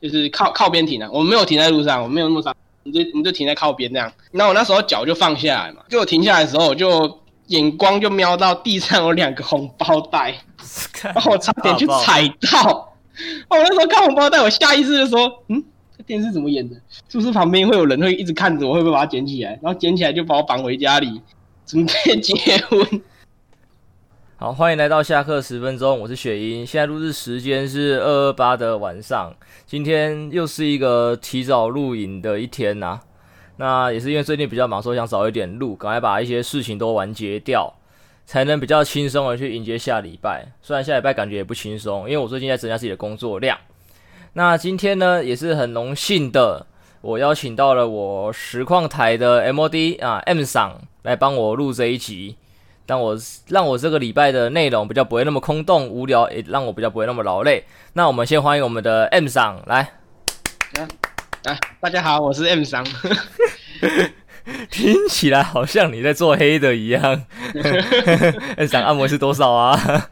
就是靠靠边停啊，我们没有停在路上，我们没有那么傻，你就你就停在靠边这样。那我那时候脚就放下来嘛，就我停下来的时候，我就眼光就瞄到地上有两个红包袋，然后我差点去踩到。我那时候看红包袋，我下意识就说：“嗯，这电视怎么演的？是不是旁边会有人会一直看着我，会不会把它捡起来？然后捡起来就把我绑回家里，准备 结婚。”好，欢迎来到下课十分钟，我是雪英。现在录制时间是二二八的晚上，今天又是一个提早录影的一天呐、那也是因为最近比较忙，所以想早一点录，赶快把一些事情都完结掉，才能比较轻松的去迎接下礼拜。虽然下礼拜感觉也不轻松，因为我最近在增加自己的工作量。那今天呢，也是很荣幸的，我邀请到了我实况台的 MOD 啊 M 桑来帮我录这一集。让我让我这个礼拜的内容比较不会那么空洞无聊，也让我比较不会那么劳累。那我们先欢迎我们的 M 桑来，来，来，大家好，我是 M 桑。听起来好像你在做黑的一样。M 桑按摩是多少啊？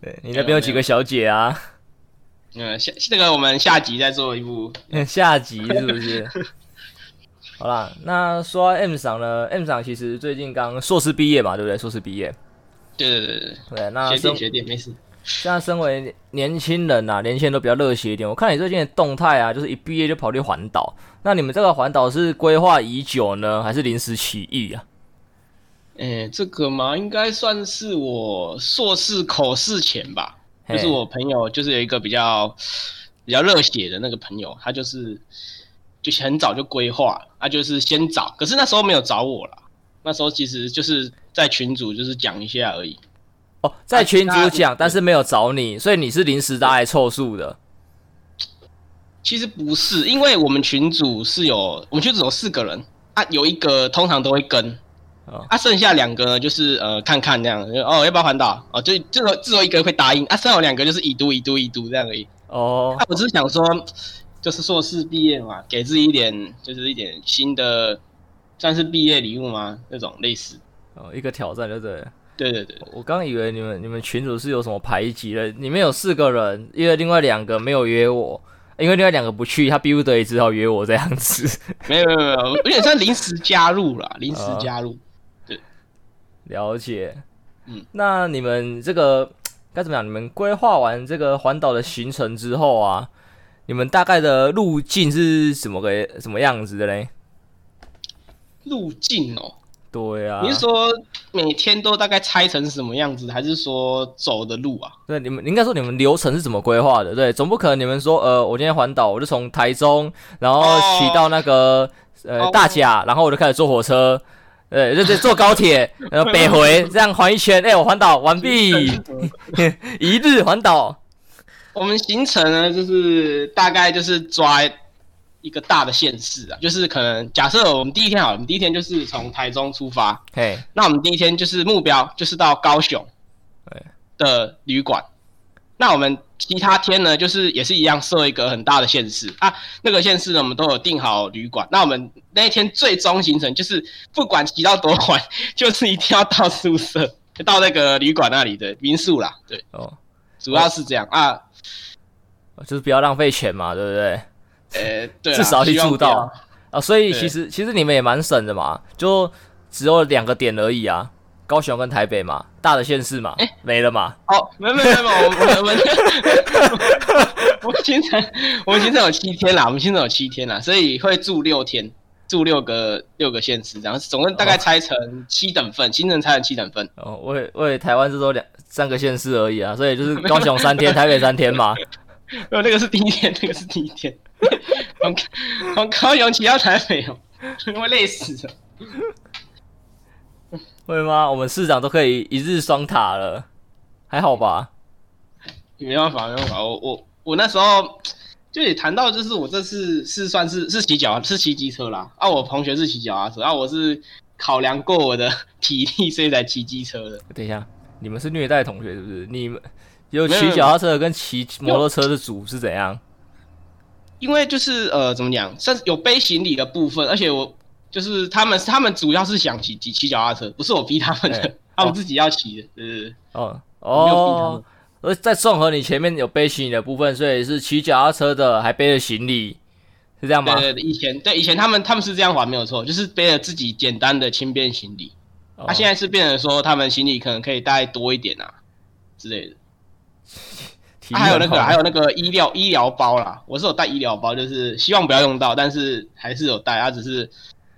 对，你那边有几个小姐啊？嗯，下这个我们下集再做一部。下集是不是？好啦，那说 M 赏呢？M 赏其实最近刚硕士毕业嘛，对不对？硕士毕业。对对对对。对，那学点学点没事。现在身为年轻人呐、啊，年轻人都比较热血一点。我看你最近的动态啊，就是一毕业就跑去环岛。那你们这个环岛是规划已久呢，还是临时起意啊？诶，这个嘛，应该算是我硕士口试前吧。就是我朋友，就是有一个比较比较热血的那个朋友，他就是。就很早就规划了，啊，就是先找，可是那时候没有找我啦。那时候其实就是在群主就是讲一下而已。哦，在群主讲，啊，但是没有找你，所以你是临时搭来凑数的。其实不是，因为我们群组是有，我们群组有四个人啊，有一个通常都会跟，哦，啊，剩下两个呢就是呃看看这样，哦要不要环岛？哦，就只有只有一个会答应，啊，剩下有两个就是已读已读已读这样而已。哦，啊，我只是想说。就是硕士毕业嘛，给自己一点，就是一点新的，算是毕业礼物吗？那种类似哦，一个挑战，对不对？对对对。我刚以为你们你们群主是有什么排挤的，里面有四个人，因为另外两个没有约我，因为另外两个不去，他逼不得已只好约我这样子。没有没有没有，有点像临时加入了，临时加入。对，了解。嗯，那你们这个该怎么样？你们规划完这个环岛的行程之后啊？你们大概的路径是什么个什么样子的嘞？路径哦，对啊，你是说每天都大概拆成什么样子，还是说走的路啊？对，你们应该说你们流程是怎么规划的？对，总不可能你们说呃，我今天环岛，我就从台中，然后骑到那个、哦、呃大甲，然后我就开始坐火车，呃，就就坐高铁，然 后北回，这样环一圈，哎、欸，我环岛完毕，一日环岛。我们行程呢，就是大概就是抓一个大的县市啊，就是可能假设我们第一天好了，我们第一天就是从台中出发，嘿，那我们第一天就是目标就是到高雄，的旅馆，那我们其他天呢，就是也是一样设一个很大的县市。啊，那个县市呢，我们都有订好旅馆，那我们那一天最终行程就是不管骑到多晚，就是一定要到宿舍，就到那个旅馆那里的民宿啦，对，哦，主要是这样。啊。就是不要浪费钱嘛，对不对？呃、欸，对，至少去住到啊。所以其实其实你们也蛮省的嘛，就只有两个点而已啊，高雄跟台北嘛，大的县市嘛，哎、欸，没了嘛。哦，没没没没，我们我们我们行程我们行程有七天啦，我们行程有七天啦，所以会住六天，住六个六个县市，然后总共大概拆成七等份，行程拆成七等份。哦，为为台湾是说两三个县市而已啊，所以就是高雄三天，台北三天嘛。哦，那个是第一天，那个是第一天。从从高雄骑到台北哦，会累死了。会吗？我们市长都可以一日双塔了，还好吧？没办法，没办法。我我我那时候就也谈到，就是我这次是算是是骑脚是骑机车啦。啊，我同学是骑脚踏车，啊，我是考量过我的 体力，所以才骑机车的。等一下，你们是虐待同学是不是？你们？有骑脚踏车跟骑摩托车的组是怎样？因为就是呃，怎么讲，甚至有背行李的部分，而且我就是他们，他们主要是想骑骑骑脚踏车，不是我逼他们的，欸、他们自己要骑的，是、哦、哦哦。而在综合你前面有背行李的部分，所以是骑脚踏车的还背着行李，是这样吗？对对对，以前对以前他们他们是这样玩没有错，就是背着自己简单的轻便行李。他、哦。啊、现在是变成说他们行李可能可以带多一点啊之类的。啊、还有那个还有那个医疗医疗包啦，我是有带医疗包，就是希望不要用到，但是还是有带，它只是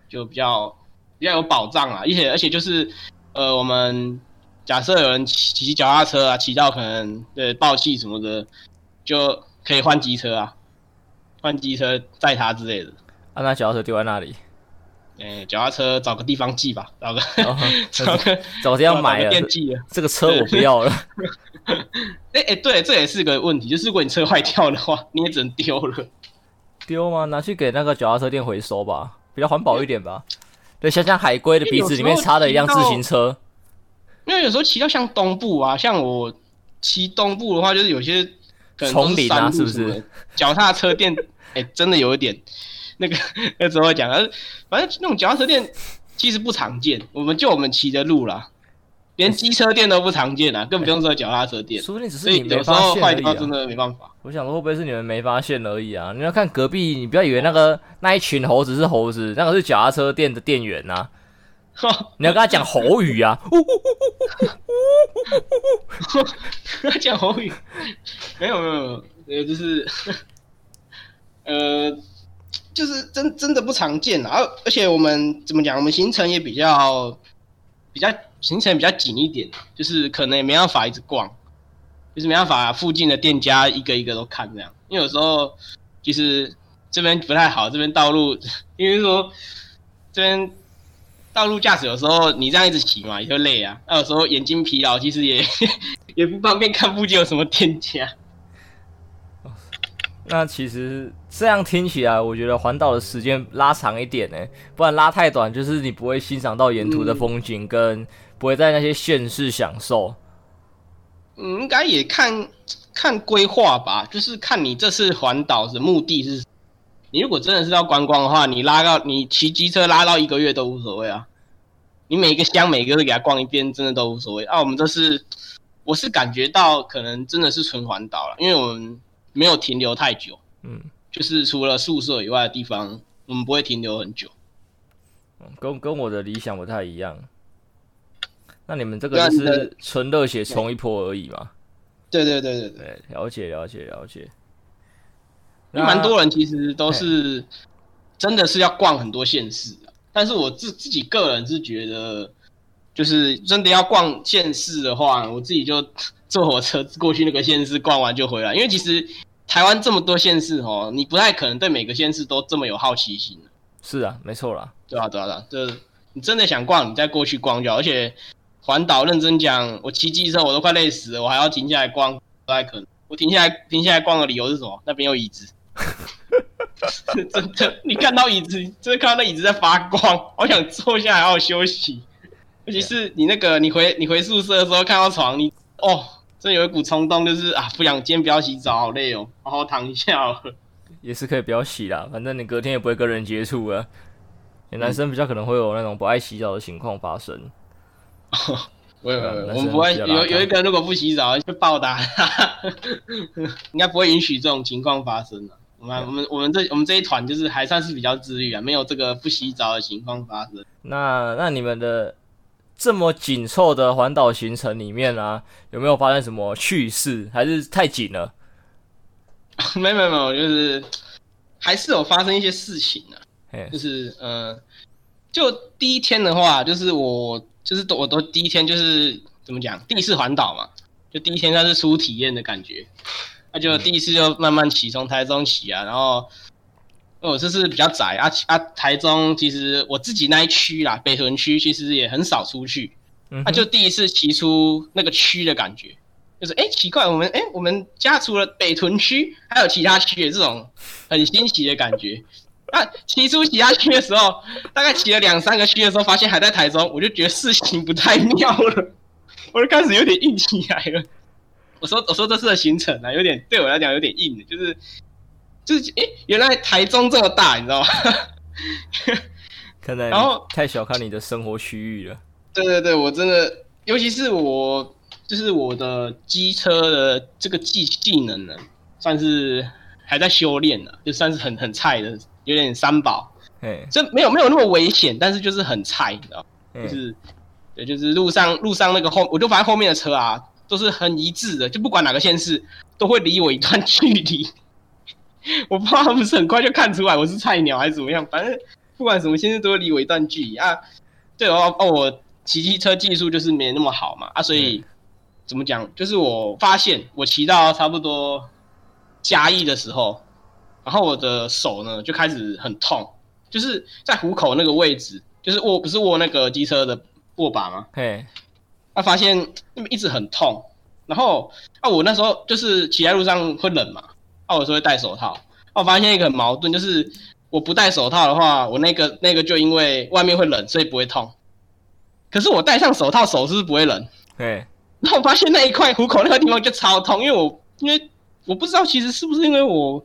就比较比较有保障啊，而且而且就是呃我们。假设有人骑骑脚踏车啊，骑到可能对爆气什么的，就可以换机车啊，换机车载他之类的。啊，那脚踏车丢在那里？哎、欸，脚踏车找个地方寄吧，找个、哦、找个找个地方买了。这个车我不要了。哎哎、对，这也是个问题，就是如果你车坏掉的话，你也只能丢了。丢吗？拿去给那个脚踏车店回收吧，比较环保一点吧。对，像像海龟的鼻子里面插的一辆自行车。因为有时候骑到像东部啊，像我骑东部的话，就是有些可能丛林啊，是不是？脚踏车店，哎、欸，真的有一点那个那时候讲，反正那种脚踏车店其实不常见。我们就我们骑的路啦，连机车店都不常见啊，更不用说脚踏车店。说不定只是你没发现而已、啊。有时候坏掉真的没办法。我想说会不会是你们没发现而已啊？你要看隔壁，你不要以为那个那一群猴子是猴子，那个是脚踏车店的店员呐。你要跟他讲猴语啊！跟他讲猴语，没有没有没有，就是呃，就是真真的不常见啊。而而且我们怎么讲？我们行程也比较比较行程比较紧一点，就是可能也没办法一直逛，就是没办法附近的店家一个一个都看这样。因为有时候其实这边不太好，这边道路因为说这边。道路驾驶有时候你这样一直骑嘛，也会累啊。那有时候眼睛疲劳，其实也 也不方便看附近有什么店家。那其实这样听起来，我觉得环岛的时间拉长一点呢，不然拉太短，就是你不会欣赏到沿途的风景，跟不会在那些县市享受。嗯，应该也看看规划吧，就是看你这次环岛的目的是。你如果真的是要观光的话，你拉到你骑机车拉到一个月都无所谓啊。你每个乡每个都给他逛一遍，真的都无所谓啊。我们这是，我是感觉到可能真的是纯环岛了，因为我们没有停留太久，嗯，就是除了宿舍以外的地方，我们不会停留很久。跟跟我的理想不太一样。那你们这个就是纯热血冲一波而已嘛？对对对对对，了解了解了解。因为蛮多人其实都是真的是要逛很多县市，但是我自自己个人是觉得，就是真的要逛县市的话，我自己就 坐火车过去那个县市逛完就回来。因为其实台湾这么多县市哦，你不太可能对每个县市都这么有好奇心。是啊，没错啦，对啊，对啊，对啊，就是你真的想逛，你再过去逛就好。而且环岛认真讲，我骑机车我都快累死了，我还要停下来逛，不太可能。我停下来停下来逛的理由是什么？那边有椅子。真的，你看到椅子，就是看到那椅子在发光，好想坐下来好好休息。尤其是你那个，你回你回宿舍的时候看到床，你哦，真有一股冲动，就是啊，不想今天不要洗澡，好累哦，好好躺一下哦。也是可以不要洗啦，反正你隔天也不会跟人接触啊。男生比较可能会有那种不爱洗澡的情况发生。没 有没有，我们不会有有一个人如果不洗澡就暴打他，应该不会允许这种情况发生的。我们我们我们这我们这一团就是还算是比较自律啊，没有这个不洗澡的情况发生。那那你们的这么紧凑的环岛行程里面啊，有没有发生什么趣事？还是太紧了？没有没有没有，就是还是有发生一些事情的、啊。就是呃，就第一天的话，就是我就是我都第一天就是怎么讲，第一次环岛嘛，就第一天算是初体验的感觉。那就第一次就慢慢骑，从台中骑啊，然后哦，这是比较窄啊啊，台中其实我自己那一区啦，北屯区其实也很少出去，那、啊、就第一次骑出那个区的感觉，就是哎、欸、奇怪，我们哎、欸、我们家除了北屯区，还有其他区的这种很新奇的感觉。那骑出其他区的时候，大概骑了两三个区的时候，发现还在台中，我就觉得事情不太妙了，我就开始有点硬起来了。我说我说这次的行程啊，有点对我来讲有点硬的，就是就是诶，原来台中这么大，你知道吗？可能 太小看你的生活区域了。对对对，我真的，尤其是我就是我的机车的这个技技能呢，算是还在修炼呢，就算是很很菜的，有点三宝。哎，这没有没有那么危险，但是就是很菜，你知道？就是，对，就是路上路上那个后，我就发现后面的车啊，都是很一致的，就不管哪个县市，都会离我一段距离。我不知道他们是很快就看出来我是菜鸟还是怎么样，反正不管什么县市都会离我一段距离啊。对哦哦，我骑机车技术就是没那么好嘛啊，所以怎么讲？就是我发现我骑到差不多嘉义的时候，然后我的手呢就开始很痛。就是在虎口那个位置，就是握不是握那个机车的握把吗？嘿，他发现那边一直很痛，然后啊，我那时候就是骑在路上会冷嘛，啊，我说会戴手套，啊，我发现一个很矛盾，就是我不戴手套的话，我那个那个就因为外面会冷，所以不会痛，可是我戴上手套，手是不是不会冷？对，然后我发现那一块虎口那个地方就超痛，因为我因为我不知道其实是不是因为我。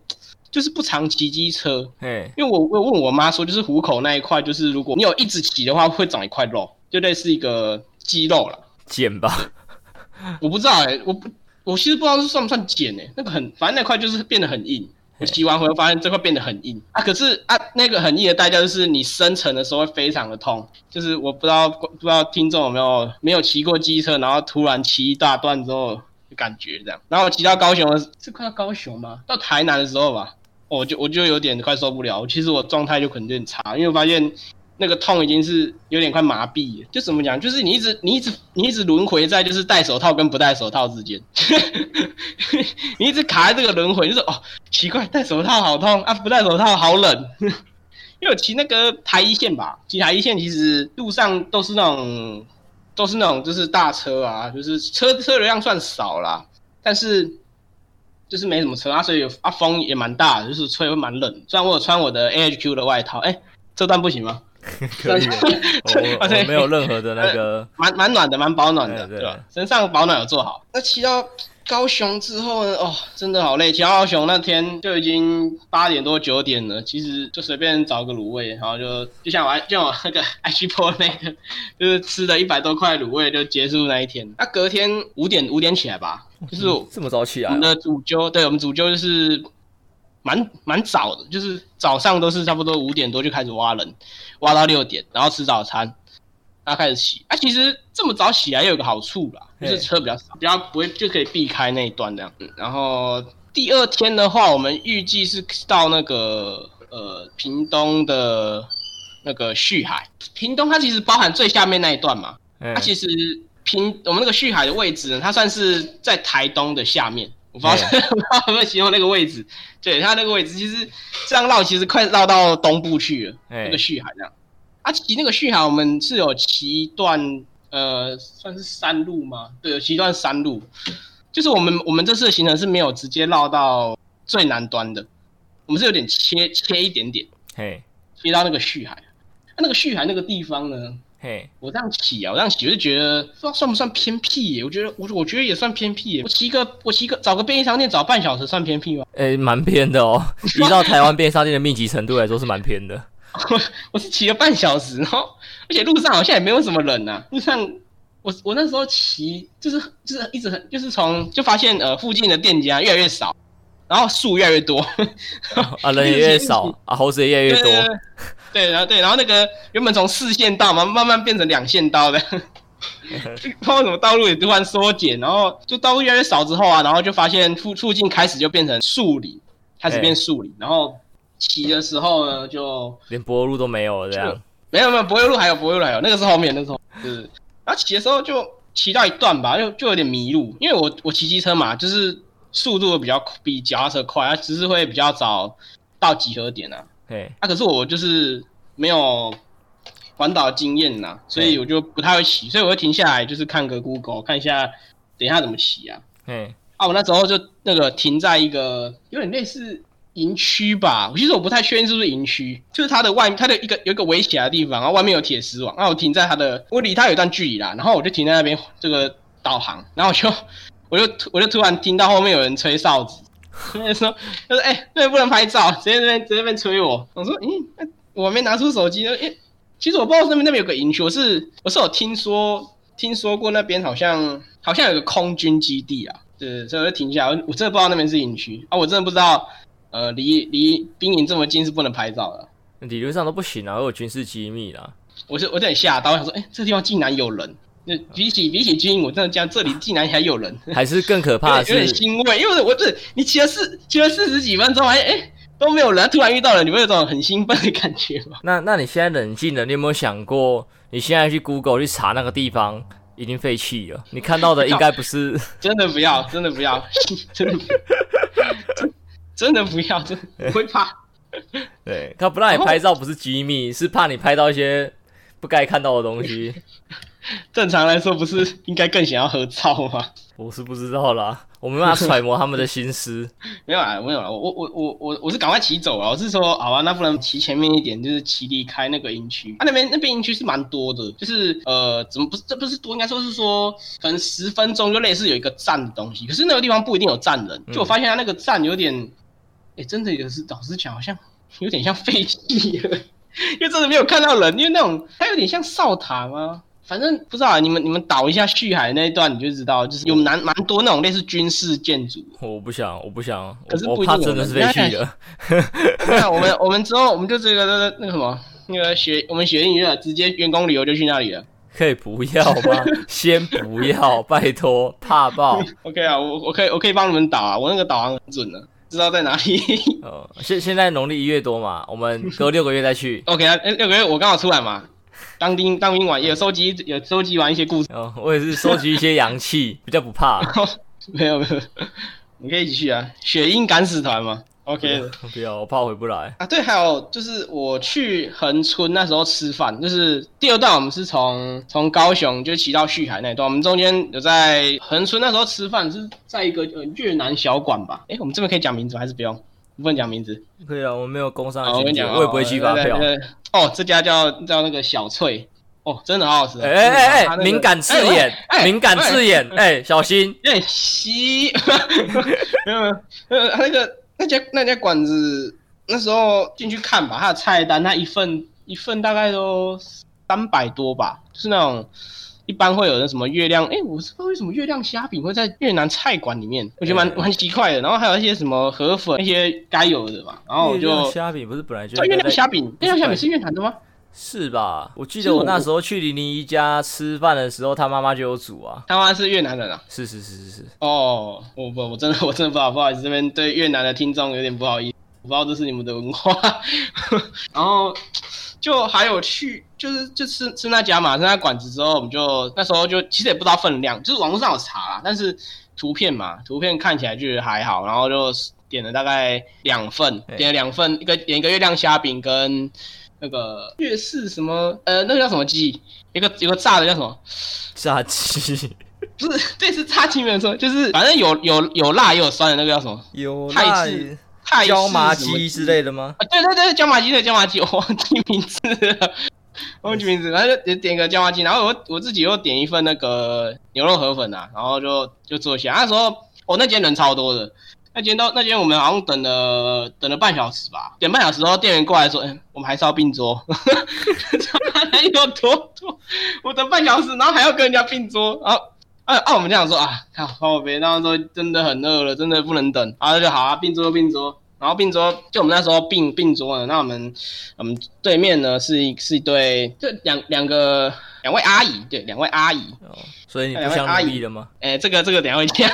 就是不常骑机车，哎，因为我我问我妈说，就是虎口那一块，就是如果你有一直骑的话，会长一块肉，就类似一个肌肉了，茧吧？我不知道哎、欸，我不，我其实不知道是算不算茧哎、欸，那个很，反正那块就是变得很硬。我骑完回来发现这块变得很硬啊，可是啊，那个很硬的代价就是你深层的时候会非常的痛。就是我不知道不知道听众有没有没有骑过机车，然后突然骑一大段之后感觉这样。然后我骑到高雄是快到高雄吗？到台南的时候吧。我就我就有点快受不了，其实我状态就可能有点差，因为我发现那个痛已经是有点快麻痹了。就怎么讲，就是你一直你一直你一直轮回在就是戴手套跟不戴手套之间，你一直卡在这个轮回，就是哦奇怪，戴手套好痛啊，不戴手套好冷。因为我骑那个台一线吧，骑台一线其实路上都是那种都是那种就是大车啊，就是车车流量算少啦，但是。就是没什么车啊，所以啊风也蛮大的，就是吹会蛮冷。虽然我有穿我的 AHQ 的外套，哎、欸，这段不行吗？可以，我没有任何的那个，蛮蛮暖的，蛮保暖的，对吧？身上保暖有做好。那骑到高雄之后呢？哦，真的好累。骑到高雄那天就已经八点多九点了，其实就随便找个卤味，然后就就像我就像我那个 IG po 那个，就是吃了一百多块卤味就结束那一天。那隔天五点五点起来吧。就是这么早起来，我们的主揪，对，我们主揪就是蛮蛮早的，就是早上都是差不多五点多就开始挖人，挖到六点，然后吃早餐，然后开始洗。啊，其实这么早起来也有个好处啦，就是车比较少，比较不会就可以避开那一段这样。然后第二天的话，我们预计是到那个呃屏东的那个旭海，屏东它其实包含最下面那一段嘛，它其实。平我们那个旭海的位置呢，它算是在台东的下面。我不知道有没有形容那个位置。对，它那个位置其实这样绕，其实快绕到东部去了。那个旭海这样。啊，骑那个旭海，我们是有骑一段，呃，算是山路吗？对，有骑一段山路。就是我们我们这次的行程是没有直接绕到最南端的，我们是有点切切一点点，嘿，Hey. 切到那个旭海。那那个旭海那个地方呢？嘿，我这样骑啊，我这样骑，我就觉得不知道算不算偏僻耶？我觉得我我觉得也算偏僻耶。我骑个我骑个找个便利商店找半小时算偏僻吗？诶，蛮偏的哦。依照台湾便利商店的密集程度来说是蛮偏的。我 我是骑了半小时，然后而且路上好像也没有什么人啊。路上我我那时候骑就是就是一直很就是从就发现呃附近的店家越来越少，然后树越来越多，啊人也越少啊猴子也越来越多。对对对 对，然后对，然后那个原本从四线道嘛，慢慢变成两线道的，不知道为什么道路也突然缩减，然后就道路越来越少之后啊，然后就发现附附近开始就变成树林，开始变树林，欸、然后骑的时候呢，就连柏油路都没有了这样，没有没有柏油路还有柏油路还有，那个是后面那时候，就是，然后骑的时候就骑到一段吧，就就有点迷路，因为我我骑机车嘛，就是速度比较比脚踏车快，它只是会比较早到集合点啊。对，啊，可是我就是没有环岛经验呐，所以我就不太会骑，所以我会停下来，就是看个 Google，看一下等一下怎么骑啊。嗯，啊，我那时候就那个停在一个有点类似营区吧，其实我不太确定是不是营区，就是它的外，它的一个有一个围起来的地方，然后外面有铁丝网，然后我停在它的，我离它有一段距离啦，然后我就停在那边这个导航，然后我就 我就我就突然听到后面有人吹哨子。他说：“他说，哎、那边不能拍照，直接那边直接那边催我。”我说：“咦、我没拿出手机呢。”哎，其实我不知道那边那边有个营区，我是我是有听说听说过那边好像好像有个空军基地啊，对，所以我就停下。我真的不知道那边是营区啊，我真的不知道，呃，离离兵营这么近是不能拍照的。理论上都不行啊，会有军事机密啦。我是我有点吓到，我想说，哎、欸，这地方竟然有人。那比起比起军营，我真的讲这里竟然还有人，还是更可怕的是，有点欣慰，因为我这你骑了四骑了四十几分钟，还哎、欸、都没有人，突然遇到了，你会有种很兴奋的感觉吗？那那你现在冷静了，你有没有想过，你现在去 Google 去查那个地方已经废弃了？你看到的应该不是 真的不要，真的不要，真的不要真的不要，真的会怕。对，他不让你拍照不是机密，是怕你拍到一些不该看到的东西。正常来说，不是应该更想要合照吗？我是不知道啦，我没办法揣摩他们的心思。没有啊，没有啊，我我我我我是赶快骑走啊！我是说，好吧，那不能骑前面一点，就是骑离开那个营区。啊，那边那边营区是蛮多的，就是呃，怎么不是这不是多？应该说是说，可能十分钟就类似有一个站的东西，可是那个地方不一定有站人。就我发现他那个站有点，哎、欸，真的有时老实讲，好像 有点像废弃了，因为真的没有看到人，因为那种它有点像哨塔吗？反正不知道，啊你们你们导一下旭海那一段，你就知道，就是有蛮蛮多那种类似军事建筑。我不想，我不想，可是不我怕真的是废弃的。那我们我们之后我们就这个那个那个什么那个学我们学音乐，直接员工旅游就去那里了。可以不要吗？先不要，拜托，怕爆。OK 啊，我我可以我可以帮你们导啊，我那个导航很准的，知道在哪里。哦，现现在农历一月多嘛，我们隔六个月再去。OK 啊，六个月我刚好出来嘛。当兵当兵完也有收集，有收集完一些故事哦。我也是收集一些阳气，比较不怕。没有没有，你可以一起去啊。雪鹰敢死团嘛？OK 的。不要，我怕回不来啊。对，还有就是我去恒春那时候吃饭，就是第二段我们是从从高雄就骑到旭海那一段，我们中间有在恒春那时候吃饭是在一个呃越南小馆吧？哎、欸，我们这边可以讲名字还是不用？不能讲名字。可以啊，我没有工商。我跟你讲，我也不会去发票。哦，这家叫叫那个小翠，哦，真的好好吃。哎哎哎，敏感刺眼，敏感刺眼，哎，小心。哎，吸，没有没有，呃，那个那家那家馆子，那时候进去看吧，它的菜单，它一份一份大概都三百多吧，就是那种。一般会有的什么月亮？哎、欸，我是不知道为什么月亮虾饼会在越南菜馆里面，我觉得蛮蛮奇怪的。然后还有一些什么河粉，那些该有的吧。然后我就虾饼不是本来就月亮虾饼？月亮虾饼是越南的吗？是吧？我记得我那时候去零零一家吃饭的时候，他妈妈就有煮啊。他妈是越南人啊？是是是是是。哦，我不，我真的我真的不好不好意思，这边对越南的听众有点不好意思，我不知道这是你们的文化。然后。就还有去，就是就吃吃那家嘛，吃那馆子之后，我们就那时候就其实也不知道分量，就是网络上有查啦，但是图片嘛，图片看起来就还好，然后就点了大概两份，点了两份，一个点一个月亮虾饼跟那个粤式什么，呃，那个叫什么鸡？一个一个炸的叫什么？炸鸡？不是，这是炸鸡没有错，就是反正有有有辣也有酸的那个叫什么？有辣泰式。椒麻鸡之类的吗？啊，对对对，椒麻鸡对椒麻鸡，我忘记名字了，忘记名字，然后就点点个椒麻鸡，然后我我自己又点一份那个牛肉河粉啊，然后就就坐下。那时候我、哦、那间人超多的，那间到那间我们好像等了等了半小时吧，等半小时后店员过来说，哎，我们还是要并桌，还有多拖，我等半小时，然后还要跟人家并桌，然后啊啊我们这样说啊，靠，靠北，然后说真的很饿了，真的不能等，啊，那就好啊，并桌并桌。然后并桌，就我们那时候并并桌呢。那我们我们对面呢是一是一对，就两两个两位阿姨，对，两位阿姨。哦，所以你不像阿姨了吗？哎，这个这个等下会讲。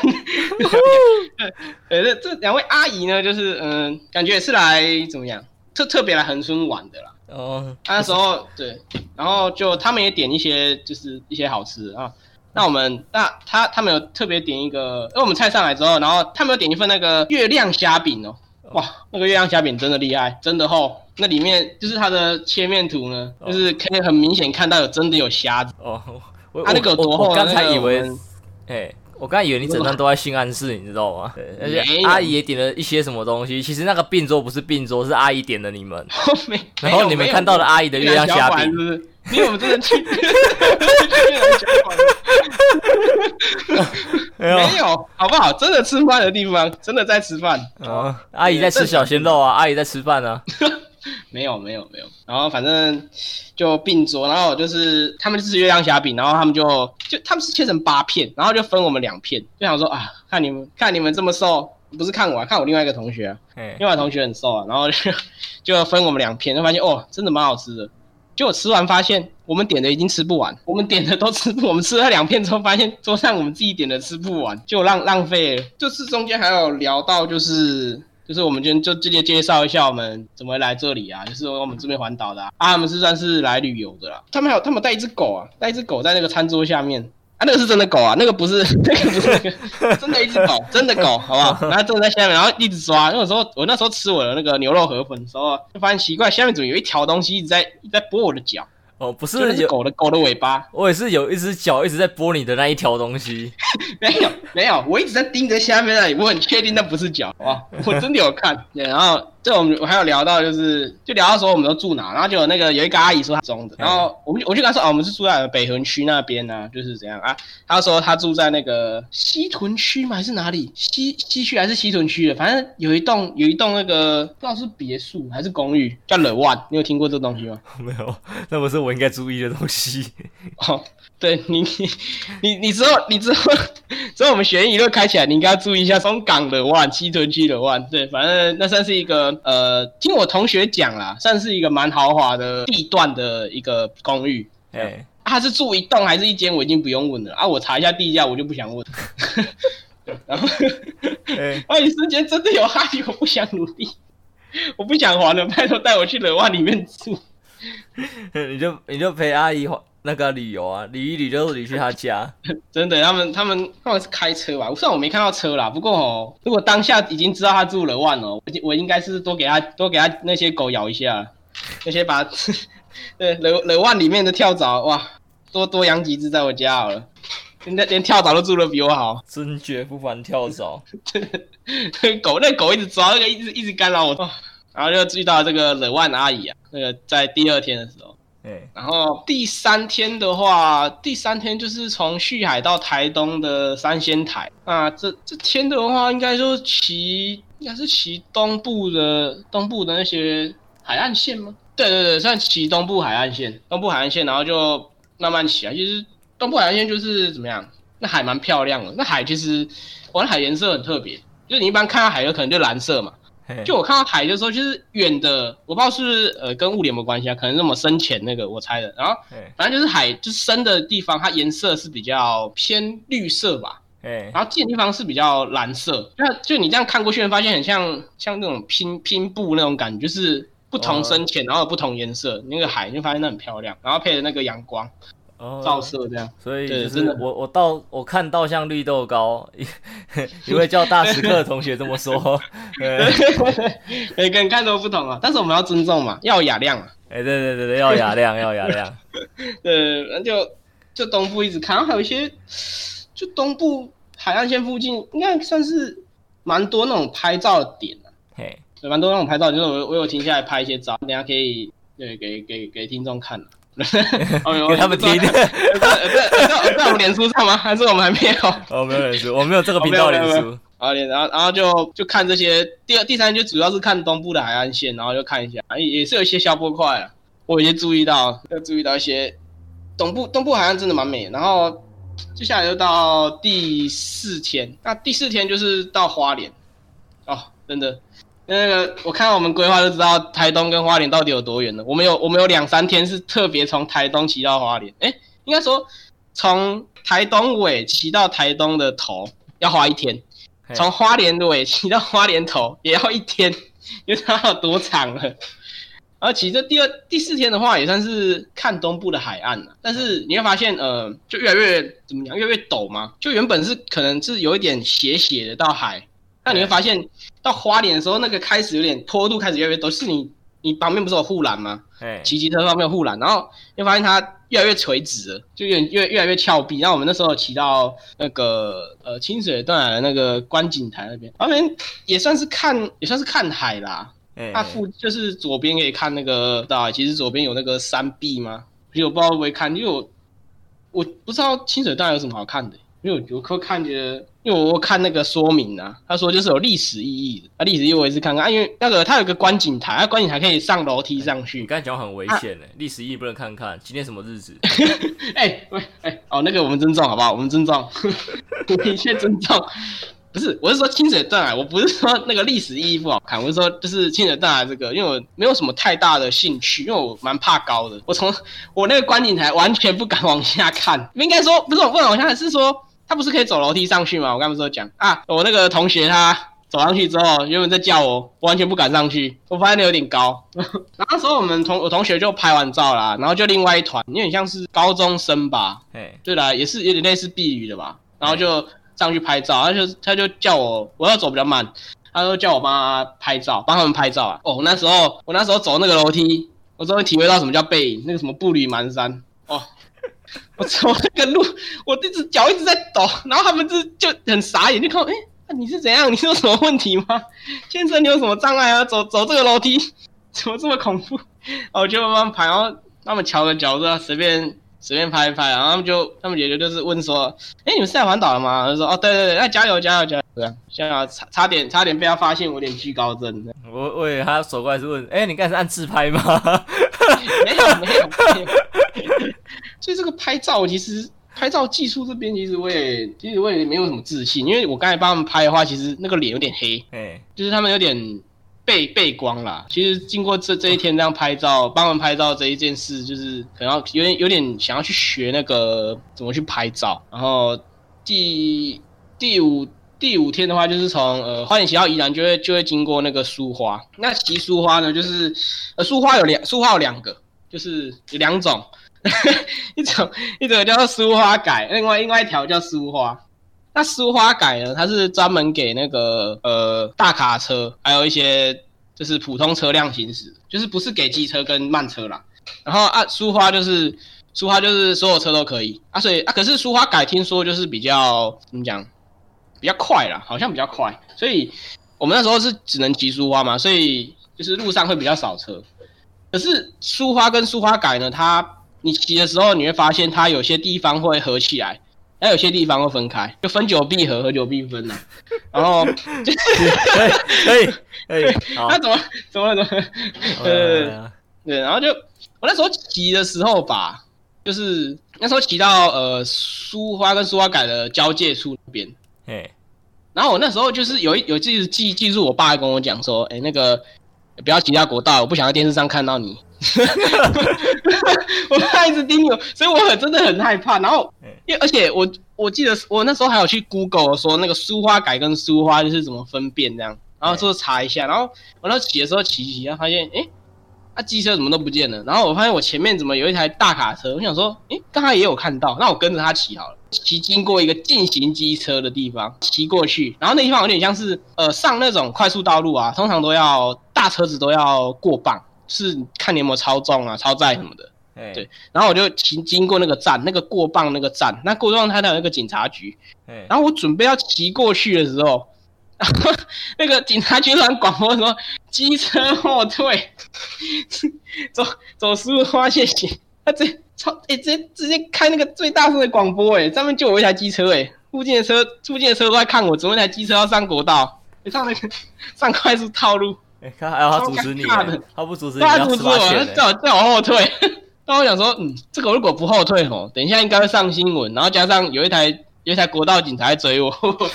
对，这这两位阿姨呢，就是嗯、感觉也是来怎么样，特特别来恒春玩的啦。哦。那时候对，然后就他们也点一些就是一些好吃的啊。那我们那他他们有特别点一个，因为我们菜上来之后，然后他们有点一份那个月亮虾饼哦。哇，那个月亮虾饼真的厉害，真的厚。那里面就是它的切面图呢，哦、就是可以很明显看到有真的有虾子哦。它那个多厚？我刚才以为，哎、欸，我刚才以为你整张都在性暗示，你知道吗？对，而且阿姨也点了一些什么东西。其实那个病桌不是病桌，是阿姨点的你们。然后你们看到了阿姨的月亮虾饼，因为我们真的去。没有，好不好？真的吃饭的地方，真的在吃饭。啊，阿姨在吃小鲜肉啊，阿姨在吃饭啊。没有没有没有，然后反正就并桌，然后就是他们就是月亮虾饼，然后他们就就他们是切成八片，然后就分我们两片，就想说啊，看你们看你们这么瘦，不是看我啊，看我另外一个同学啊，另外同学很瘦啊，然后就 就分我们两片，就发现哦，真的蛮好吃的，结果吃完发现我们点的已经吃不完，我们点的都吃，我们吃了两片之后发现桌上我们自己点的吃不完，就浪浪费了，就是中间还有聊到就是。就是我们今天就直接介绍一下我们怎么来这里啊，就是我们这边环岛的啊，啊，他们是算是来旅游的啦。他们还有他们带一只狗啊，带一只狗在那个餐桌下面啊，那个是真的狗啊，那个不是 那个不是那个真的一只狗，真的狗，好不好？然后坐在下面，然后一直抓。那时候我那时候吃我的那个牛肉河粉的时候，就发现奇怪，下面怎么有一条东西一直在一直在拨我的脚。哦，不是有狗的狗的尾巴，我也是有一只脚一直在拨你的那一条东西。没有没有，我一直在盯着下面那里，我很确定那不是脚，哇，我真的有看。然后。这我们我还有聊到，就是就聊到说我们都住哪，然后就有那个有一个阿姨说她中的，然后我们我就跟她说啊，我们是住在北屯区那边呢、啊，就是怎样啊？她说她住在那个西屯区吗？还是哪里？西西区还是西屯区的？反正有一栋有一栋那个不知道是别墅还是公寓，叫 The One，你有听过这东西吗？没有，那不是我应该注意的东西。哦，对你你你之后你之后之后我们学英语都开起来，你应该要注意一下松港 The One，西屯区 The One，对，反正那算是一个。呃，听我同学讲啦，算是一个蛮豪华的地段的一个公寓。哎、欸，他、啊、是住一栋还是一间？我已经不用问了啊！我查一下地价，我就不想问。然后，哎、欸，你时间真的有阿姨，我不想努力，我不想还了，拜托带我去冷湾里面住。你就你就陪阿姨那个旅游啊，旅一旅就是旅去他家。真的，他们他们他们是开车吧？虽然我没看到车啦，不过哦，如果当下已经知道他住 The One 哦，我我应该是多给他多给他那些狗咬一下，那些把对 The The One 里面的跳蚤哇，多多养几只在我家好了，连连跳蚤都住的比我好，真绝不凡跳蚤。狗那狗一直抓，那个一直一直干扰我，然后就遇到这个 The One 阿姨啊，那个在第二天的时候。对，然后第三天的话，第三天就是从旭海到台东的三仙台。啊，这这天的话，应该说骑，应该是骑东部的东部的那些海岸线吗？对对对，算骑东部海岸线，东部海岸线，然后就慢慢骑啊。其实东部海岸线就是怎么样？那海蛮漂亮的，那海其实，我那海颜色很特别，就是你一般看到海有可能就蓝色嘛。就我看到海的时候，就是远的，我不知道是不是呃跟物理有没有关系啊？可能那么深浅那个我猜的。然后反正就是海就是深的地方，它颜色是比较偏绿色吧。然后近的地方是比较蓝色。那就你这样看过去，发现很像像那种拼拼布那种感觉，就是不同深浅，然后有不同颜色。那个海就发现那很漂亮，然后配的那个阳光。哦，照射这样，所以就是我我到我看到像绿豆糕，一位叫大食客的同学这么说，每个人看都不同啊，但是我们要尊重嘛，要雅量啊，哎，对对对对，要雅量要雅量，对，那就就东部一直看，然后还有一些就东部海岸线附近，应该算是蛮多那种拍照的点的，嘿，蛮多那种拍照，就是我我有停下来拍一些照，等下可以对给给给听众看 给他们听，在在在在我们脸书上吗？还是我们还没有？哦，没有脸书，我没有这个频道脸书。好，然后然后就就看这些。第二、第三天就主要是看东部的海岸线，然后就看一下，也也是有一些消波块啊。我已经注意到，要注意到一些东部东部海岸真的蛮美的。然后接下来就到第四天，那第四天就是到花莲哦，真的。那个，我看到我们规划就知道台东跟花莲到底有多远了。我们有我们有两三天是特别从台东骑到花莲，哎，应该说从台东尾骑到台东的头要花一天，从花莲的尾骑到花莲头也要一天，因为它有多长了。然后骑这第二第四天的话，也算是看东部的海岸了。但是你会发现，呃，就越来越怎么讲，越来越陡嘛。就原本是可能是有一点斜斜的到海。那你会发现，到花莲的时候，那个开始有点坡度开始越来越陡，是你你旁边不是有护栏吗？哎，骑机车上面有护栏，然后你会发现它越来越垂直了，就越越越来越峭壁。然后我们那时候骑到那个呃清水断崖的那个观景台那边，那边也算是看也算是看海啦。它附就是左边可以看那个，对，其实左边有那个山壁吗？其实我不知道会不会看，因为我我不知道清水断崖有什么好看的，因为我我会看觉得。因因为我看那个说明啊，他说就是有历史意义的。啊，历史意义我也是看看啊，因为那个他有个观景台，啊，观景台可以上楼梯上去。你刚才讲很危险诶，历史意义不能看看。今天什么日子？哎喂哎哦，那个我们尊重好不好？我们尊重，一切尊重。不是，我是说清水断崖，我不是说那个历史意义不好看，我是说就是清水断崖这个，因为我没有什么太大的兴趣，因为我蛮怕高的，我从我那个观景台完全不敢往下看，应该说不是我不敢往下看，是说他不是可以走楼梯上去吗？我刚不是说讲啊，我那个同学他走上去之后，原本在叫我，我完全不敢上去，我发现那有点高。然后那时候我们同我同学就拍完照啦，然后就另外一团，有点像是高中生吧，哎，对啦，也是有点类似避雨的吧，然后就。上去拍照，他就他就叫我，我要走比较慢，他说叫我帮他拍照，帮他们拍照啊。哦，那时候我那时候走那个楼梯，我终于体会到什么叫背影，那个什么步履蹒跚。哦，我走那个路，我一直脚一直在抖，然后他们就就很傻眼，就看我，哎、欸，你是怎样？你是有什么问题吗？先生，你有什么障碍啊？走走这个楼梯怎么这么恐怖？然后我就慢慢拍，然后他们瞧个脚啊，随便。随便拍一拍，然后他们就他们姐姐就是问说：“哎，你们是在环岛了吗？”他说：“哦，对对对，那加油加油加油！”对啊，现在差差点差点被他发现我有点惧高症。我我以为他走过来是问：“哎，你刚才是按自拍吗？”没有没有没有。所以这个拍照其实拍照技术这边其实我也其实我也没有什么自信，因为我刚才帮他们拍的话，其实那个脸有点黑，哎，就是他们有点。背背光啦，其实经过这这一天这样拍照，帮他们拍照这一件事，就是可能有点有点想要去学那个怎么去拍照。然后第第五第五天的话，就是从呃花莲骑到宜兰，就会就会经过那个苏花。那骑苏花呢，就是呃苏花有两苏花有两个，就是有两种，一种一种叫做苏花改，另外另外一条叫苏花。那苏花改呢？它是专门给那个呃大卡车，还有一些就是普通车辆行驶，就是不是给机车跟慢车啦。然后啊，苏花就是苏花就是所有车都可以啊，所以啊，可是苏花改听说就是比较怎么讲，比较快啦，好像比较快，所以我们那时候是只能骑苏花嘛，所以就是路上会比较少车。可是苏花跟苏花改呢，它你骑的时候你会发现它有些地方会合起来。还有些地方会分开，就分久必合，合久必分呐、啊。然后 就是可以可以可以，那怎么怎么怎么？呃，对，然后就我那时候骑的时候吧，就是那时候骑到呃苏花跟苏花改的交界处那边，哎，然后我那时候就是有一有记记记住我爸还跟我讲说，哎，那个不要骑下国道，我不想在电视上看到你。我怕一直盯我，所以我很真的很害怕。然后，因为而且我我记得我那时候还有去 Google 说那个苏花改跟苏花就是怎么分辨这样，然后就查一下。然后我那骑的时候骑骑，然后发现，哎，啊机车怎么都不见了。然后我发现我前面怎么有一台大卡车？我想说，哎，刚才也有看到，那我跟着他骑好了。骑经过一个进行机车的地方，骑过去，然后那地方有点像是呃上那种快速道路啊，通常都要大车子都要过磅。是看你有没有超重啊、超载什么的，对。然后我就骑经过那个站，那个过磅那个站，那过磅它有一个警察局，然后我准备要骑过去的时候，那个警察局突然广播说：“机车后退，走走苏花谢谢。”他直接超哎，直接直接开那个最大声的广播哎，上面就我一台机车哎，附近的车附近的车都在看我，怎么一台机车要上国道，上那个上快速套路。哎、欸，看还要他阻止你，他不阻止你，他阻止我，他叫我叫我后退。那我想说，嗯，这个如果不后退哦，等一下应该会上新闻，然后加上有一台有一台国道警察在追我，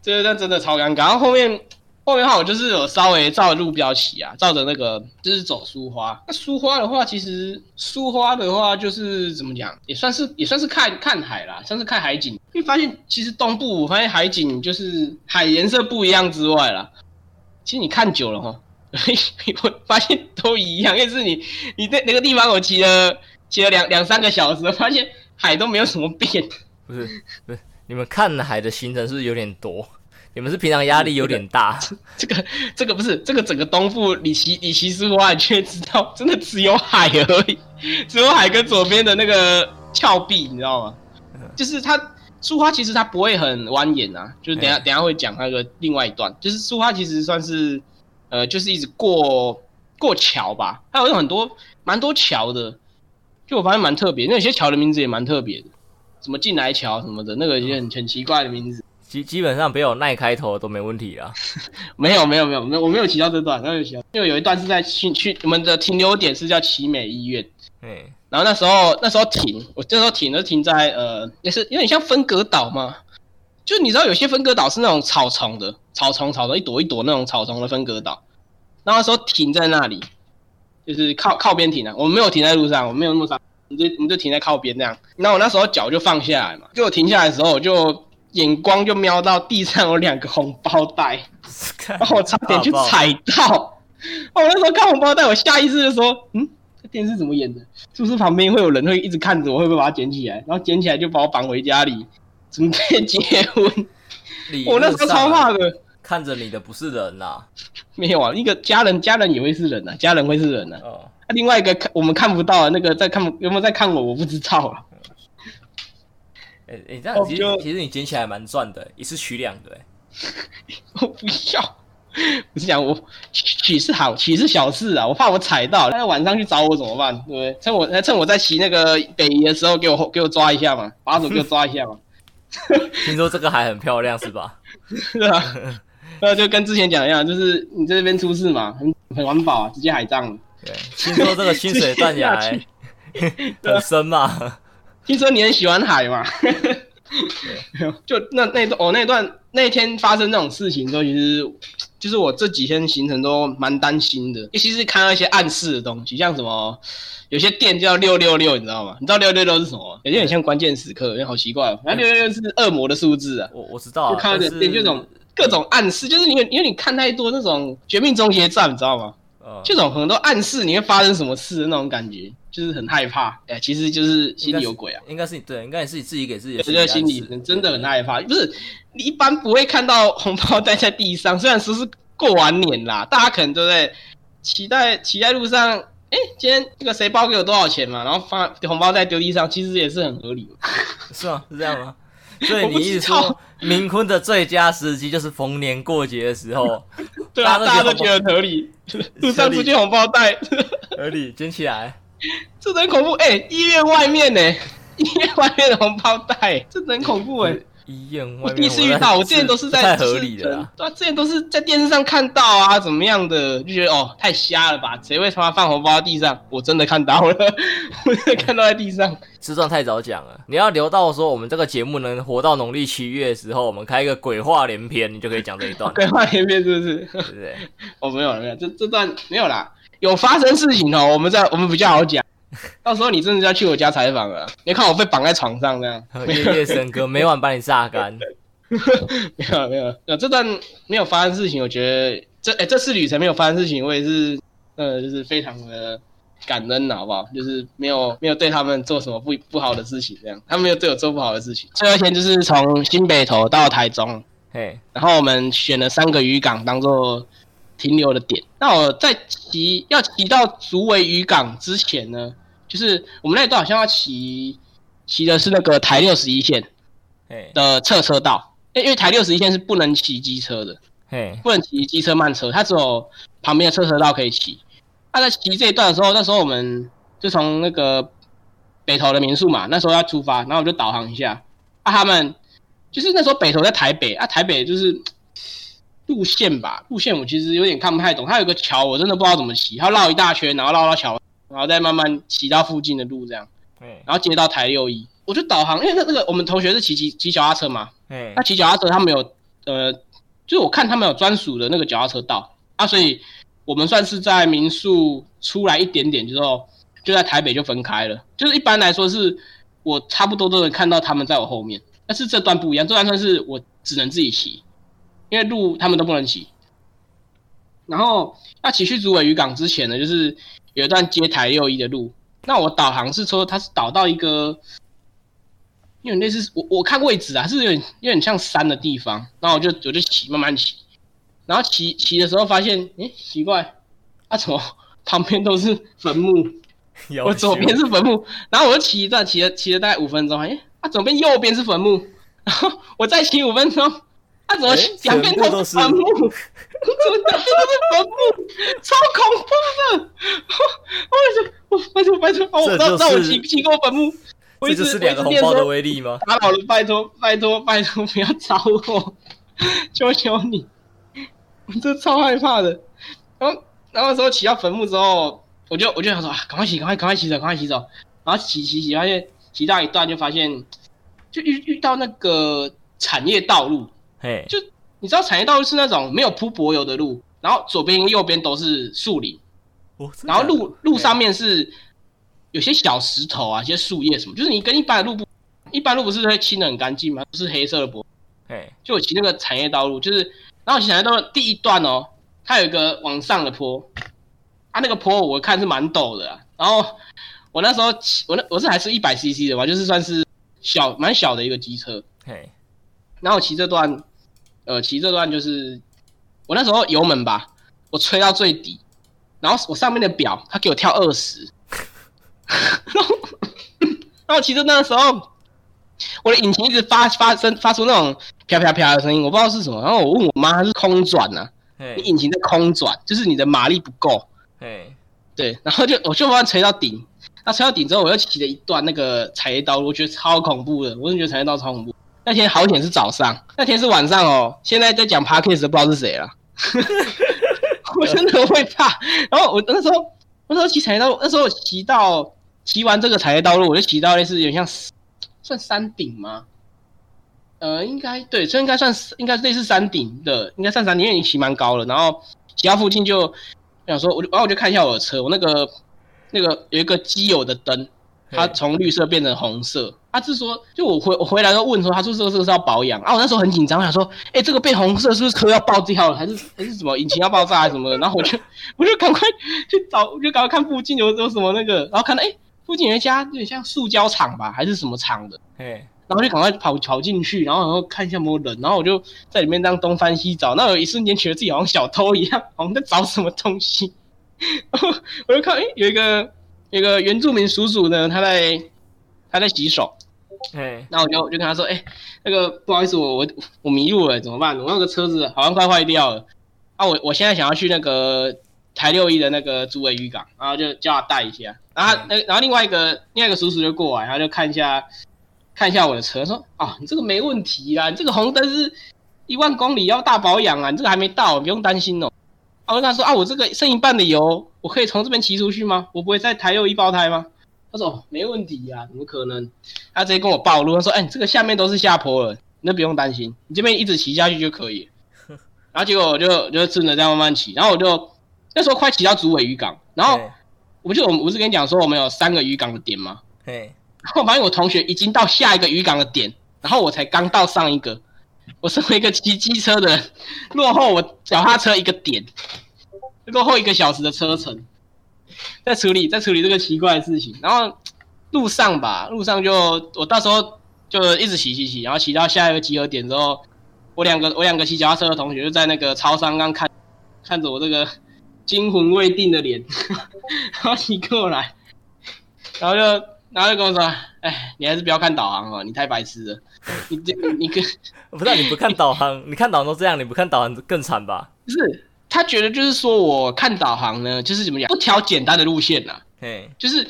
这个那真的超尴尬。然后后面后面的话，我就是有稍微照路标骑啊，照着那个就是走苏花。那苏花的话，其实苏花的话就是怎么讲，也算是也算是看看海啦，算是看海景。因为发现其实东部我发现海景就是海颜色不一样之外啦。其实你看久了哈，我发现都一样。因为是你，你在那个地方我骑了骑了两两三个小时，发现海都没有什么变。不是不是，你们看海的行程是不是有点多？你们是平常压力有点大？这个这个不是这个整个东部，你骑你骑苏花，你却知道真的只有海而已，只有海跟左边的那个峭壁，你知道吗？就是它。苏花其实它不会很蜿蜒啊，就是等下、欸、等下会讲那个另外一段，就是苏花其实算是，呃，就是一直过过桥吧，还有很多蛮多桥的，就我发现蛮特别，那有些桥的名字也蛮特别的，什么进来桥什么的，那个一些很很奇怪的名字。基基本上没有奈开头都没问题啊。没有没有没有没有，我没有提到这段，没有提到，因为有一段是在去去我们的停留点是叫奇美医院。嗯，然后那时候那时候停，我那时候停就停在呃，也是有点像分隔岛嘛。就你知道有些分隔岛是那种草丛的，草丛草丛一朵一朵那种草丛的分隔岛。然后那时候停在那里，就是靠靠边停的，我们没有停在路上，我没有那么长，我们就我们就停在靠边那样。然后我那时候脚就放下来嘛，就我停下来的时候我就。眼光就瞄到地上有两个红包袋，然后我差点去踩到。我那时候看红包袋，我下意识就说：“嗯，这电视怎么演的？是不是旁边会有人会一直看着我？会不会把它捡起来？然后捡起来就把我绑回家里，准备结婚？”我那时候超怕的。看着你的不是人呐、啊？没有啊，一个家人，家人也会是人呐、啊，家人会是人呐、啊。哦。另外一个看我们看不到的那个在看有没有在看我，我不知道啊。哎、欸、哎、欸，这样其实其实你捡起来蛮赚的，一次取两个哎。我不要，不是讲我取是好，取是小事啊，我怕我踩到，那晚上去找我怎么办？对不对？趁我趁我在骑那个北移的时候，给我给我抓一下嘛，把手给我抓一下嘛。听说这个海很漂亮是吧？是啊，那就跟之前讲一样，就是你在这边出事嘛，很很环保啊，直接海葬。对，听说这个清水断崖 很深嘛。听说你很喜欢海嘛？就那那段哦，那段那天发生这种事情之后，其实就是我这几天行程都蛮担心的，尤其是看到一些暗示的东西，像什么有些店叫六六六，你知道吗？你知道六六六是什么？有些很像关键时刻，有点好奇怪哦。那六六六是恶魔的数字啊！我我知道啊，就看到点店就这种各种暗示，就是你因为你看太多那种绝命终结站，你知道吗？嗯，这种很多暗示你会发生什么事的那种感觉。就是很害怕，哎、欸，其实就是心里有鬼啊。应该是你对，应该也是你自己给自己的。我觉得心里真的很害怕，不是你一般不会看到红包袋在地上。虽然说是过完年啦，大家可能都在期待，骑在路上，哎、欸，今天这个谁包给我多少钱嘛？然后放红包袋丢地上，其实也是很合理。是吗？是这样吗？所以你一直说，冥婚的最佳时机就是逢年过节的时候。对啊，大家都觉得合理。路上出现红包袋，合理，捡起来。这很恐怖哎、欸！医院外面呢、欸？医院外面的红包袋，这很恐怖哎、欸！医院外面，我第一次遇到，我之前都是在太合理的，对啊，之前都是在电视上看到啊，怎么样的，就觉得哦，太瞎了吧？谁会他妈放红包在地上？我真的看到了，我真的看到在地上。这段太早讲了，你要留到说我们这个节目能活到农历七月的时候，我们开一个鬼话连篇，你就可以讲这一段。鬼话连篇是不是？对不对？哦，没有了，没有，这这段没有啦。有发生事情哦，我们在我们比较好讲。到时候你真的要去我家采访了，你看我被绑在床上这样，夜夜笙歌，每晚把你榨干。没 有没有，呃，这段没有发生事情，我觉得这哎、欸、这次旅程没有发生事情，我也是呃就是非常的感恩的好不好？就是没有没有对他们做什么不不好的事情，这样他们没有对我做不好的事情。最后一天就是从新北投到台中，嘿，然后我们选了三个渔港当做停留的点。那我在骑要骑到竹围渔港之前呢，就是我们那段好像要骑骑的是那个台六十一线的侧车道，因为台六十一线是不能骑机车的，不能骑机车慢车，它只有旁边的侧车道可以骑。那在骑这一段的时候，那时候我们就从那个北投的民宿嘛，那时候要出发，然后我就导航一下，啊，他们就是那时候北投在台北，啊，台北就是路线吧，路线我其实有点看不太懂，它有个桥，我真的不知道怎么骑，它绕一大圈，然后绕到桥。然后再慢慢骑到附近的路，这样，对。然后接到台六一，我就导航，因为那那个我们同学是骑骑骑脚踏车嘛，对。他骑脚踏车，他们有，呃，就是我看他们有专属的那个脚踏车道啊，所以我们算是在民宿出来一点点之后，就在台北就分开了，就是一般来说是我差不多都能看到他们在我后面，但是这段不一样，这段算是我只能自己骑，因为路他们都不能骑，然后要骑去竹尾渔港之前呢，就是。有一段接台六一的路，那我导航是说它是导到一个，因为类似我我看位置啊，是有点有点像山的地方，然后我就我就骑慢慢骑，然后骑骑的时候发现，诶，奇怪，啊怎么旁边都是坟墓，我左边是坟墓，然后我就骑一段，骑了骑了大概五分钟，诶，啊左边右边是坟墓，然后我再骑五分钟。他怎么两边都是坟墓？怎么两边都是坟墓？超恐怖的！我我我拜托拜托，我让让我骑骑过坟墓。这就是两个红包的威力吗？打扰了，拜托拜托拜托，不要找我，求求你！我真超害怕的。然后然后那时候骑到坟墓之后，我就我就想说啊，赶快洗，赶快赶快洗澡，赶快洗澡。然后洗洗洗，发现骑到一段就发现，就遇遇到那个产业道路，嘿，就你知道产业道路是那种没有铺柏油的路，然后左边右边都是树林，哦，然后路路上面是。有些小石头啊，一些树叶什么，就是你跟一般的路不，一般路不是会清的很干净吗？不是黑色的柏，哎，就我骑那个产业道路，就是，然后我骑产业道路第一段哦，它有一个往上的坡，它、啊、那个坡我看是蛮陡的、啊，然后我那时候骑，我那我是还是一百 CC 的吧，就是算是小蛮小的一个机车，嘿，然后我骑这段，呃，骑这段就是我那时候油门吧，我吹到最底，然后我上面的表它给我跳二十。然后，然后其实那个时候，我的引擎一直发发生，发出那种啪啪啪的声音，我不知道是什么。然后我问我妈，它是空转呐、啊.你引擎在空转，就是你的马力不够。Hey. 对。然后就我就把它吹到顶，那吹到顶之后，我又骑了一段那个产业道路，我觉得超恐怖的。我真的觉得产业道超恐怖。那天好险是早上，那天是晚上哦。现在在讲 Podcast 不知道是谁了。我真的会怕。然后我那时候，那时候骑产业道，那时候我骑到。骑完这个产业道路，我就骑到类似有点像算山顶吗？呃，应该对，这应该算应该类似山顶的，应该算山顶，因为你骑蛮高了。然后骑到附近就想说，我就然后我就看一下我的车，我那个那个有一个机油的灯，它从绿色变成红色。他是说，就我回我回来都问说，他说这个这个是要保养啊。我那时候很紧张，我想说，哎、欸，这个变红色是不是车要爆掉了，还是还是什么引擎要爆炸还是什么的？然后我就我就赶快去找，我就赶快看附近有有什么那个，然后看到哎。欸附近有一家有点像塑胶厂吧，还是什么厂的？哎，然后就赶快跑跑进去，然后然后看一下有没有人，然后我就在里面这样东翻西找，那有一瞬间觉得自己好像小偷一样，好像在找什么东西。然后我就看，哎、欸，有一个有个原住民叔叔呢，他在他在洗手。哎，那我就我就跟他说，哎、欸，那个不好意思，我我我迷路了，怎么办？我那个车子好像快坏掉了。啊，我我现在想要去那个台六一的那个竹围渔港，然后就叫他带一下。然后那然后另外一个另外一个叔叔就过来，然后就看一下看一下我的车，说：“啊，你这个没问题啦，你这个红灯是一万公里要大保养啊，你这个还没到，不用担心哦。”我跟他说：“啊，我这个剩一半的油，我可以从这边骑出去吗？我不会再抬又一胞胎吗？”他说：“哦，没问题呀，怎么可能？”他直接跟我暴露，他说：“哎，这个下面都是下坡了，你都不用担心，你这边一直骑下去就可以。”然后结果我就就真的这样慢慢骑，然后我就那时候快骑到竹尾渔港，然后。我就我们不是跟你讲说我们有三个渔港的点吗？嘿，然后发现我同学已经到下一个渔港的点，然后我才刚到上一个。我身为一个骑机车的人，落后我脚踏车一个点，落后一个小时的车程，在处理在处理这个奇怪的事情。然后路上吧，路上就我到时候就一直骑骑骑，然后骑到下一个集合点之后，我两个我两个骑脚踏车的同学就在那个超商刚看看着我这个。惊魂未定的脸，然后你过来，然后就然后就跟我说：“哎，你还是不要看导航哦，你太白痴了。你这你跟我 不知道你不看导航，你看导航都这样，你不看导航更惨吧？”不是，他觉得就是说我看导航呢，就是怎么讲，不挑简单的路线呐。嘿，就是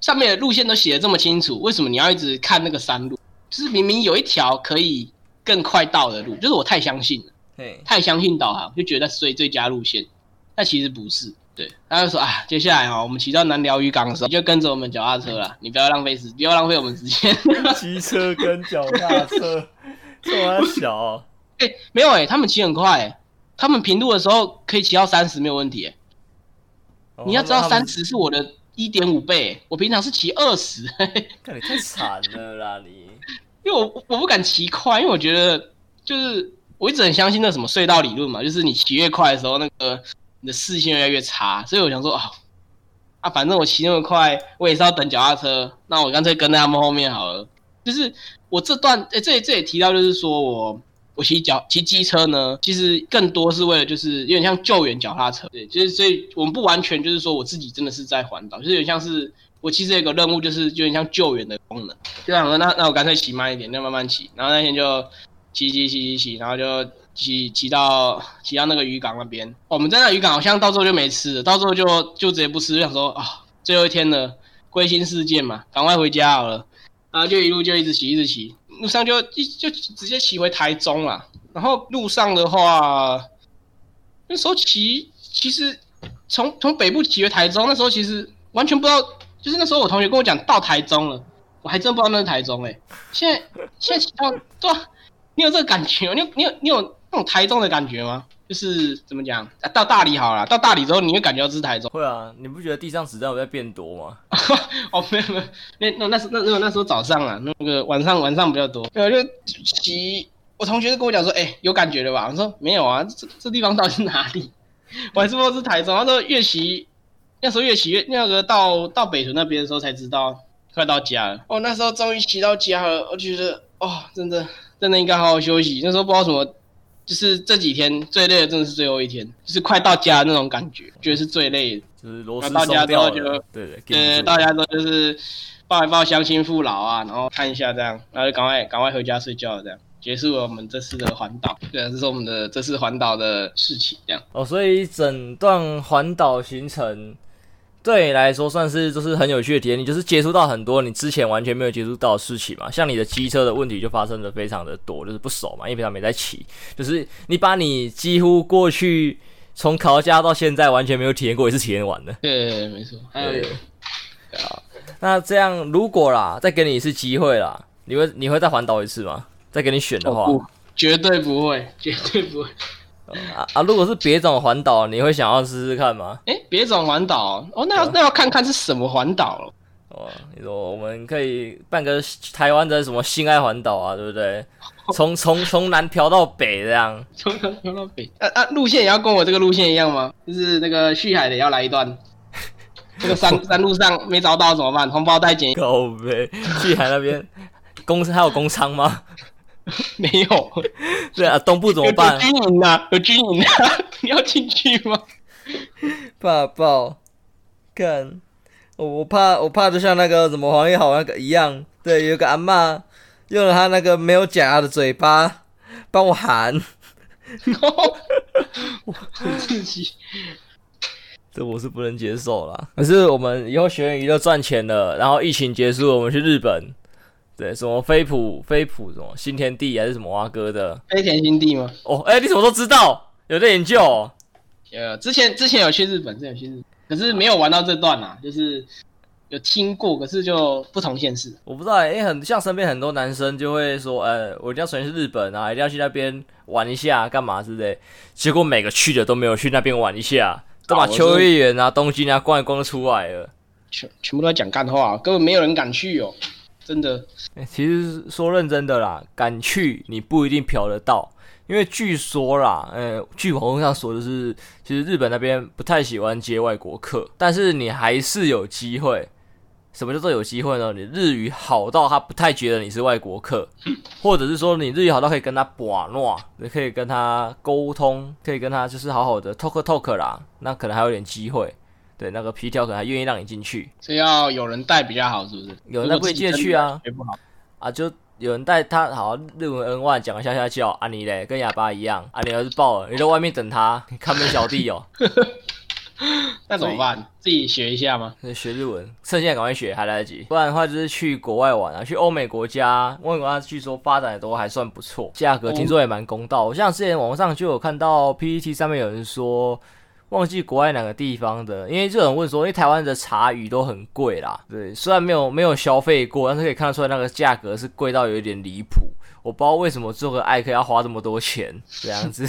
上面的路线都写的这么清楚，为什么你要一直看那个山路？就是明明有一条可以更快到的路，就是我太相信了，嘿，太相信导航，就觉得最最佳路线。但其实不是，对，他就说啊，接下来哈，我们骑到南寮渔港的时候，你就跟着我们脚踏车啦，你不要浪费时，不要浪费我们时间。骑车跟脚踏车 这么小、哦？哎、欸，没有哎、欸，他们骑很快、欸，他们平路的时候可以骑到三十没有问题、你要知道三十是我的一点五倍、欸，我平常是骑二十。看你太惨了啦你！因为我我不敢骑快，因为我觉得就是我一直很相信那什么隧道理论嘛，就是你骑越快的时候那个。你的视线越来越差，所以我想说啊，啊，反正我骑那么快，我也是要等脚踏车，那我干脆跟在他们后面好了。就是我这段，诶、这里这里提到就是说我我骑脚骑机车呢，其实更多是为了就是有点像救援脚踏车，对，就是所以我们不完全就是说我自己真的是在环岛，就是有点像是我其实有个任务，就是有点像救援的功能。就想说那那我干脆骑慢一点，那慢慢骑，然后那天就骑骑骑骑骑，然后就。骑骑到骑到那个渔港那边，我们在那渔港好像到时候就没吃了，到时候就就直接不吃，就想说啊，最后一天了，归心似箭嘛，赶快回家好了。然后就一路就一直骑一直骑，路上就一就直接骑回台中了。然后路上的话，那时候骑其实从从北部骑回台中，那时候其实完全不知道，就是那时候我同学跟我讲到台中了，我还真不知道那是台中哎、现在现在骑到对啊，你有这个感觉？你有你有你有那种台中的感觉吗？就是怎么讲、啊，到大理好了，到大理之后你会感觉到这是台中。会啊，你不觉得地上子弹有在变多吗？哦，没有没有，那那那时那那那时候早上啊，那个晚上晚上比较多。我就骑，我同学就跟我讲说，哎、欸，有感觉了吧？我说没有啊，这这地方到底是哪里？我还是不知道是台中。他说越骑，那时候越骑越那个到到北屯那边的时候才知道快到家了。哦，那时候终于骑到家了，我觉得哦，真的真的应该好好休息。那时候不知道什么。就是这几天最累的，真的是最后一天，就是快到家的那种感觉，觉得是最累的。就是螺丝松掉了。对对对，大家都就是抱一抱乡亲父老啊，然后看一下这样，然后就赶快赶快回家睡觉，这样结束了我们这次的环岛。对啊，这是我们的这次环岛的事情，这样。哦，所以整段环岛行程。对你来说算是就是很有趣的体验，你就是接触到很多你之前完全没有接触到的事情嘛。像你的机车的问题就发生的非常的多，就是不熟嘛，因为平常没在骑。就是你把你几乎过去从考驾到现在完全没有体验过一次体验完的。对，对，对，没错。对，对。好，那这样如果啦，再给你一次机会啦，你会你会再环岛一次吗？再给你选的话，哦，绝对不会，绝对不会。啊 啊！如果是别种环岛，你会想要试试看吗？诶，别种环岛哦，那要、啊、那要看看是什么环岛了。哦，你说我们可以办个台湾的什么性爱环岛啊，对不对？从从从南漂到北这样，从南漂到北。啊啊！路线也要跟我这个路线一样吗？就是那个旭海的要来一段，这个山山路上没找到怎么办？红包袋捡。靠北，旭海那边工还有工仓吗？没有，对啊，东部怎么办？有军营啊，有军营啊，你要进去吗？怕爆，看，我我怕我怕就像那个什么黄义豪那个一样，对，有个阿嬷用了他那个没有假牙的嘴巴帮我喊，我很刺激，这我是不能接受啦。可是我们以后学员娱乐赚钱了，然后疫情结束，我们去日本。对，什么飞普飞普什么新天地还是什么蛙哥的飞田新地吗？哦，哎，你怎么都知道？有在研究、哦？呃，之前之前有去日本，之前有去日本，可是没有玩到这段啊，就是有听过，可是就不同县市。我不知道，哎，很像身边很多男生就会说，呃，我一定要首先去日本啊，一定要去那边玩一下，干嘛之类。结果每个去的都没有去那边玩一下，都把秋叶原啊、东京啊逛一逛出来了，全全部都在讲干话，根本没有人敢去哦。真的，其实说认真的啦，敢去你不一定嫖得到，因为据说啦，呃，据网络上说的是，其实日本那边不太喜欢接外国客，但是你还是有机会。什么叫做有机会呢？你日语好到他不太觉得你是外国客，或者是说你日语好到可以跟他玩闹，你可以跟他沟通，可以跟他就是好好的 talk talk 啦，那可能还有点机会。对，那个皮条可能还愿意让你进去，所以要有人带比较好，是不是？有人带不会进去啊，不好啊，就有人带他，好日文 N one 讲个下下叫啊，你嘞跟哑巴一样啊，你儿子爆了，你在外面等他，看门小弟哦。那怎么办？自己学一下吗？学日文，趁现在赶快学，还来得及。不然的话就是去国外玩啊，去欧美国家，欧美国家据说发展的都还算不错，价格听说也蛮公道。我像之前网上就有看到 PPT 上面有人说。忘记国外哪个地方的，因为就有人问说，因为台湾的茶语都很贵啦。对，虽然没有没有消费过，但是可以看得出来那个价格是贵到有一点离谱。我不知道为什么做个艾克要花这么多钱这样子。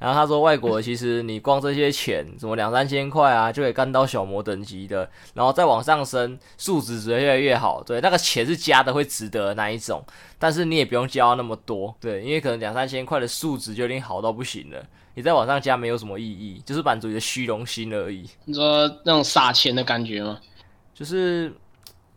然后他说，外国 其实你光这些钱，什么两三千块啊，就可以干到小魔等级的，然后再往上升，数值只会越来越好。对，那个钱是加的会值得的那一种，但是你也不用交那么多。对，因为可能两三千块的数值就已经好到不行了。你再往上加没有什么意义，就是满足你的虚荣心而已。你说那种撒钱的感觉吗？就是，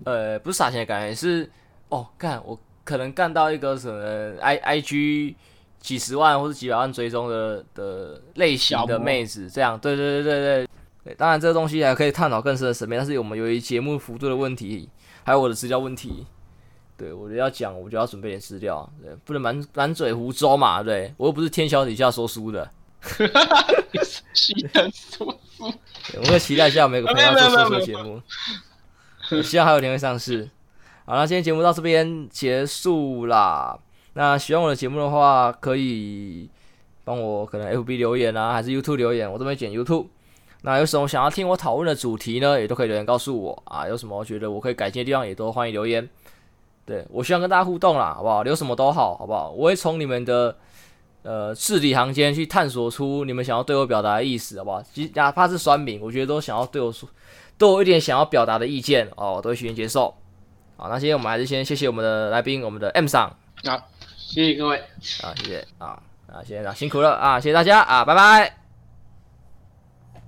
呃，不是撒钱的感觉，是哦，干我可能干到一个什么 I I G 几十万或者几百万追踪的的类型的妹子，这样，对对对对对对。当然这个东西还可以探讨更深的层面，但是我们由于节目幅度的问题，还有我的资料问题，对我就要讲，我就要准备点资料，对，不能满满嘴胡诌嘛，对，我又不是天桥底下说书的。哈哈哈哈期待说书，我会期待一下每个朋友做说书节目。希望还有天会上市。好，那今天节目到这边结束啦。那喜欢我的节目的话，可以帮我可能 FB 留言啊，还是 YouTube 留言，我这边剪 YouTube。那有什么想要听我讨论的主题呢？也都可以留言告诉我啊。有什么觉得我可以改进的地方，也都欢迎留言。对，我希望跟大家互动啦，好不好？留什么都好，好不好？我会从你们的呃字里行间去探索出你们想要对我表达的意思，好不好？其实哪怕是酸饼，我觉得都想要对我说，都有一点想要表达的意见哦，我都会虚心接受。好，那今天我们还是先谢谢我们的来宾，我们的 M 桑。好，谢谢各位。啊，谢谢啊啊，谢谢啊，辛苦了啊，谢谢大家啊，拜拜。